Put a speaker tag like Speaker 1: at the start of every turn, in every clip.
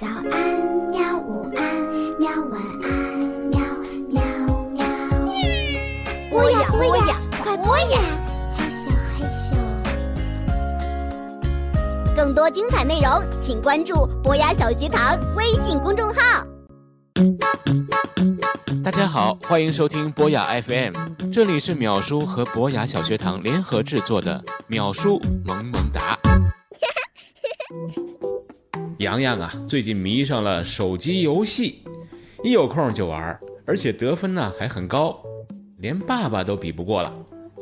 Speaker 1: 早安，喵！午安，喵！晚安，喵喵喵！
Speaker 2: 播呀播呀，快播呀！
Speaker 1: 嘿咻，嘿咻。
Speaker 2: 更多精彩内容，请关注博雅小学堂微信公众号。
Speaker 3: 大家好，欢迎收听博雅 FM，这里是淼叔和博雅小学堂联合制作的淼叔萌萌哒。洋洋啊，最近迷上了手机游戏，一有空就玩，而且得分呢还很高，连爸爸都比不过了。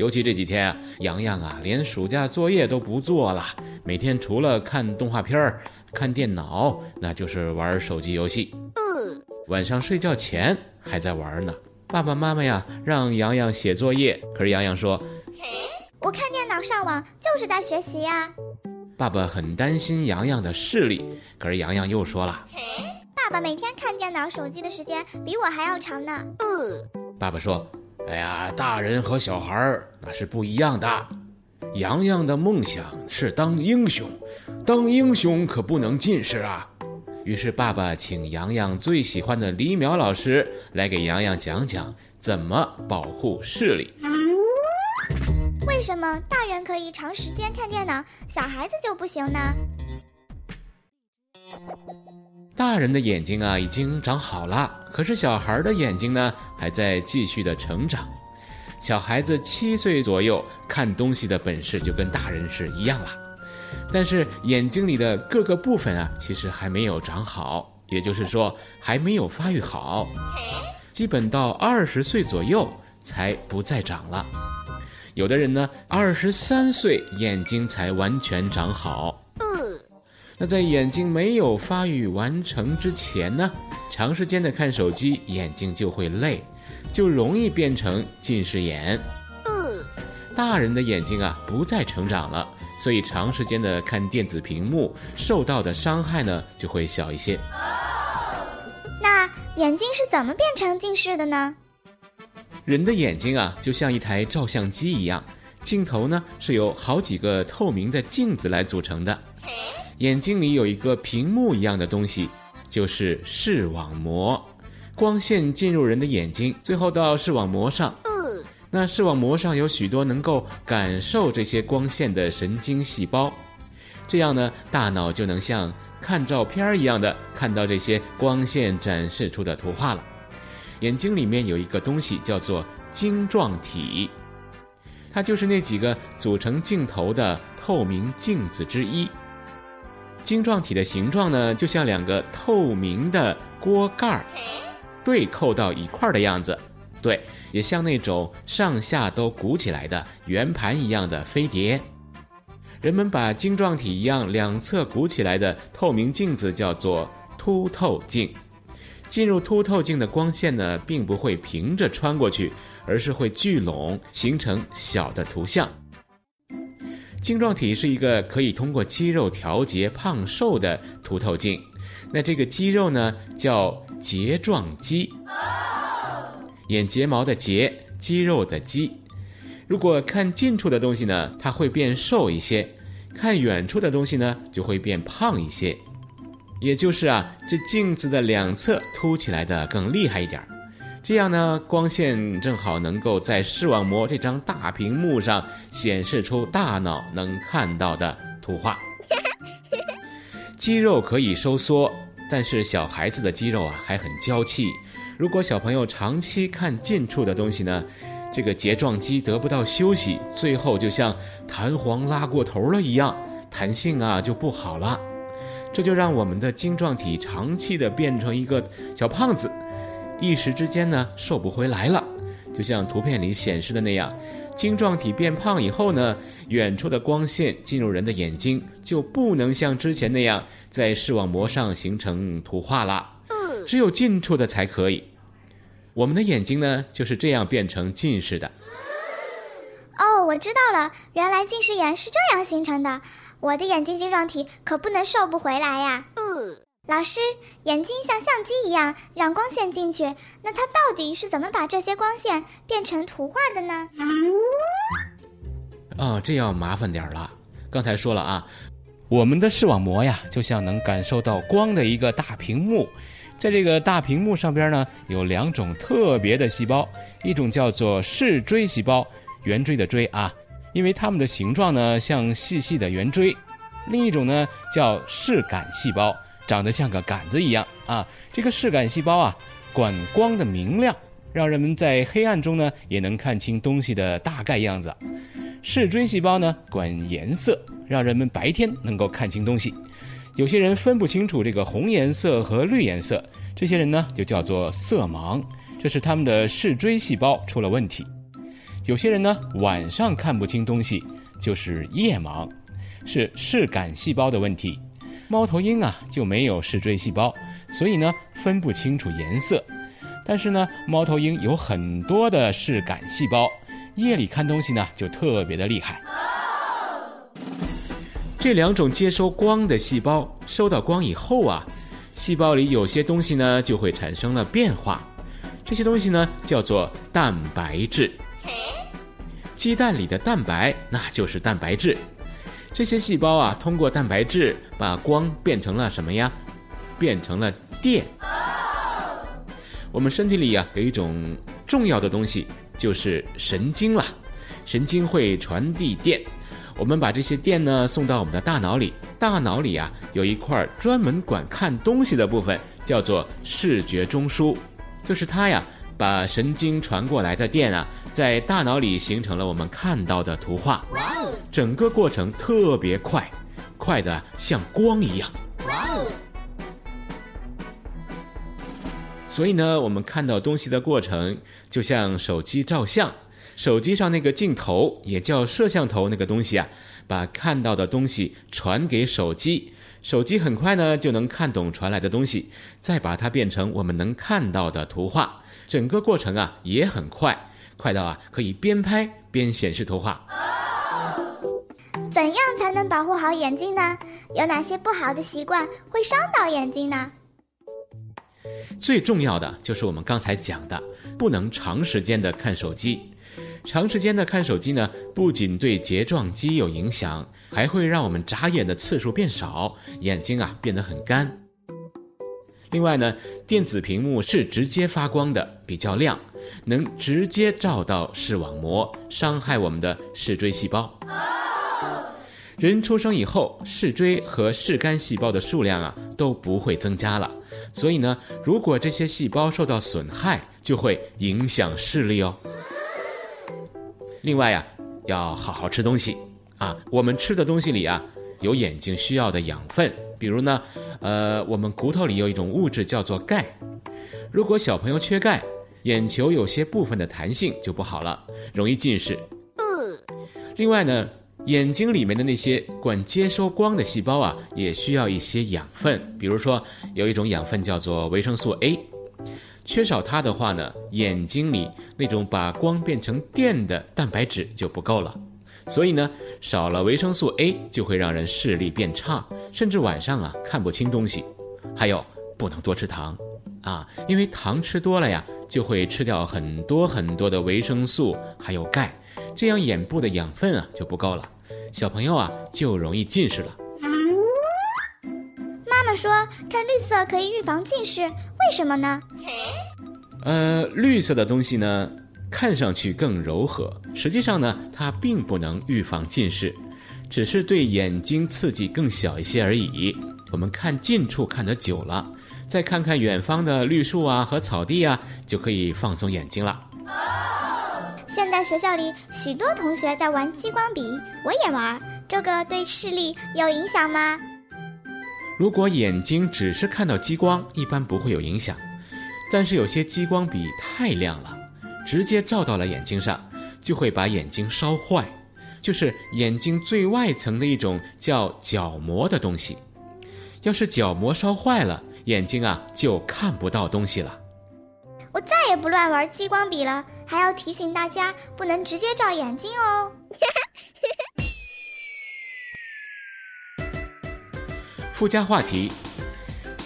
Speaker 3: 尤其这几天啊，洋洋啊连暑假作业都不做了，每天除了看动画片、看电脑，那就是玩手机游戏。晚上睡觉前还在玩呢。爸爸妈妈呀，让洋洋写作业，可是洋洋说：“
Speaker 4: 我看电脑上网就是在学习呀。”
Speaker 3: 爸爸很担心洋洋的视力，可是洋洋又说了：“
Speaker 4: 爸爸每天看电脑、手机的时间比我还要长呢。”
Speaker 3: 爸爸说：“哎呀，大人和小孩儿那是不一样的。洋洋的梦想是当英雄，当英雄可不能近视啊。”于是爸爸请洋洋最喜欢的李淼老师来给洋洋讲讲怎么保护视力。
Speaker 4: 为什么大人可以长时间看电脑，小孩子就不行呢？
Speaker 3: 大人的眼睛啊已经长好了，可是小孩的眼睛呢还在继续的成长。小孩子七岁左右看东西的本事就跟大人是一样了，但是眼睛里的各个部分啊其实还没有长好，也就是说还没有发育好，基本到二十岁左右才不再长了。有的人呢，二十三岁眼睛才完全长好。那在眼睛没有发育完成之前呢，长时间的看手机，眼睛就会累，就容易变成近视眼。大人的眼睛啊，不再成长了，所以长时间的看电子屏幕，受到的伤害呢就会小一些。
Speaker 4: 那眼睛是怎么变成近视的呢？
Speaker 3: 人的眼睛啊，就像一台照相机一样，镜头呢是由好几个透明的镜子来组成的。眼睛里有一个屏幕一样的东西，就是视网膜。光线进入人的眼睛，最后到视网膜上。那视网膜上有许多能够感受这些光线的神经细胞，这样呢，大脑就能像看照片一样的看到这些光线展示出的图画了。眼睛里面有一个东西叫做晶状体，它就是那几个组成镜头的透明镜子之一。晶状体的形状呢，就像两个透明的锅盖儿对扣到一块儿的样子，对，也像那种上下都鼓起来的圆盘一样的飞碟。人们把晶状体一样两侧鼓起来的透明镜子叫做凸透镜。进入凸透镜的光线呢，并不会平着穿过去，而是会聚拢，形成小的图像。晶状体是一个可以通过肌肉调节胖瘦的凸透镜，那这个肌肉呢叫睫状肌，眼睫毛的睫，肌肉的肌。如果看近处的东西呢，它会变瘦一些；看远处的东西呢，就会变胖一些。也就是啊，这镜子的两侧凸起来的更厉害一点儿，这样呢，光线正好能够在视网膜这张大屏幕上显示出大脑能看到的图画。肌肉可以收缩，但是小孩子的肌肉啊还很娇气。如果小朋友长期看近处的东西呢，这个睫状肌得不到休息，最后就像弹簧拉过头了一样，弹性啊就不好了。这就让我们的晶状体长期的变成一个小胖子，一时之间呢瘦不回来了。就像图片里显示的那样，晶状体变胖以后呢，远处的光线进入人的眼睛就不能像之前那样在视网膜上形成图画了，只有近处的才可以。我们的眼睛呢就是这样变成近视的。
Speaker 4: 哦，我知道了，原来近视眼是这样形成的。我的眼睛晶状体可不能瘦不回来呀。嗯，老师，眼睛像相机一样让光线进去，那它到底是怎么把这些光线变成图画的呢？
Speaker 3: 啊，这要麻烦点儿了。刚才说了啊，我们的视网膜呀，就像能感受到光的一个大屏幕，在这个大屏幕上边呢，有两种特别的细胞，一种叫做视锥细胞，圆锥的锥啊，因为它们的形状呢像细细的圆锥；另一种呢叫视杆细胞，长得像个杆子一样啊。这个视杆细胞啊，管光的明亮，让人们在黑暗中呢也能看清东西的大概样子。视锥细胞呢管颜色，让人们白天能够看清东西。有些人分不清楚这个红颜色和绿颜色，这些人呢就叫做色盲，这是他们的视锥细胞出了问题。有些人呢晚上看不清东西，就是夜盲，是视杆细胞的问题。猫头鹰啊就没有视锥细胞，所以呢分不清楚颜色。但是呢猫头鹰有很多的视杆细胞。夜里看东西呢，就特别的厉害。这两种接收光的细胞收到光以后啊，细胞里有些东西呢就会产生了变化，这些东西呢叫做蛋白质。鸡蛋里的蛋白那就是蛋白质。这些细胞啊，通过蛋白质把光变成了什么呀？变成了电。我们身体里呀有一种重要的东西。就是神经了，神经会传递电，我们把这些电呢送到我们的大脑里，大脑里啊有一块专门管看东西的部分，叫做视觉中枢，就是它呀把神经传过来的电啊，在大脑里形成了我们看到的图画，整个过程特别快，快的像光一样。所以呢，我们看到东西的过程就像手机照相，手机上那个镜头也叫摄像头，那个东西啊，把看到的东西传给手机，手机很快呢就能看懂传来的东西，再把它变成我们能看到的图画，整个过程啊也很快，快到啊可以边拍边显示图画。
Speaker 4: 怎样才能保护好眼睛呢？有哪些不好的习惯会伤到眼睛呢？
Speaker 3: 最重要的就是我们刚才讲的，不能长时间的看手机。长时间的看手机呢，不仅对睫状肌有影响，还会让我们眨眼的次数变少，眼睛啊变得很干。另外呢，电子屏幕是直接发光的，比较亮，能直接照到视网膜，伤害我们的视锥细胞。人出生以后，视锥和视杆细胞的数量啊都不会增加了，所以呢，如果这些细胞受到损害，就会影响视力哦。另外呀，要好好吃东西啊，我们吃的东西里啊有眼睛需要的养分，比如呢，呃，我们骨头里有一种物质叫做钙，如果小朋友缺钙，眼球有些部分的弹性就不好了，容易近视。另外呢。眼睛里面的那些管接收光的细胞啊，也需要一些养分。比如说，有一种养分叫做维生素 A，缺少它的话呢，眼睛里那种把光变成电的蛋白质就不够了。所以呢，少了维生素 A 就会让人视力变差，甚至晚上啊看不清东西。还有，不能多吃糖，啊，因为糖吃多了呀，就会吃掉很多很多的维生素还有钙，这样眼部的养分啊就不够了。小朋友啊，就容易近视了。
Speaker 4: 妈妈说，看绿色可以预防近视，为什么呢？
Speaker 3: 呃，绿色的东西呢，看上去更柔和，实际上呢，它并不能预防近视，只是对眼睛刺激更小一些而已。我们看近处看得久了，再看看远方的绿树啊和草地啊，就可以放松眼睛了。
Speaker 4: 现在学校里许多同学在玩激光笔，我也玩。这个对视力有影响吗？
Speaker 3: 如果眼睛只是看到激光，一般不会有影响。但是有些激光笔太亮了，直接照到了眼睛上，就会把眼睛烧坏。就是眼睛最外层的一种叫角膜的东西。要是角膜烧坏了，眼睛啊就看不到东西了。
Speaker 4: 我再也不乱玩激光笔了。还要提醒大家，不能直接照眼睛哦。
Speaker 3: 附加话题：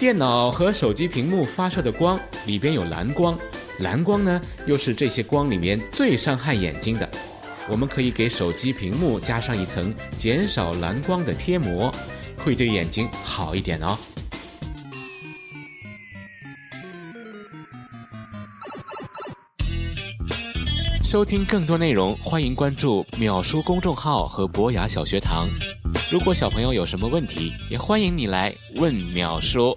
Speaker 3: 电脑和手机屏幕发射的光里边有蓝光，蓝光呢又是这些光里面最伤害眼睛的。我们可以给手机屏幕加上一层减少蓝光的贴膜，会对眼睛好一点哦。收听更多内容，欢迎关注“秒叔”公众号和博雅小学堂。如果小朋友有什么问题，也欢迎你来问淼叔。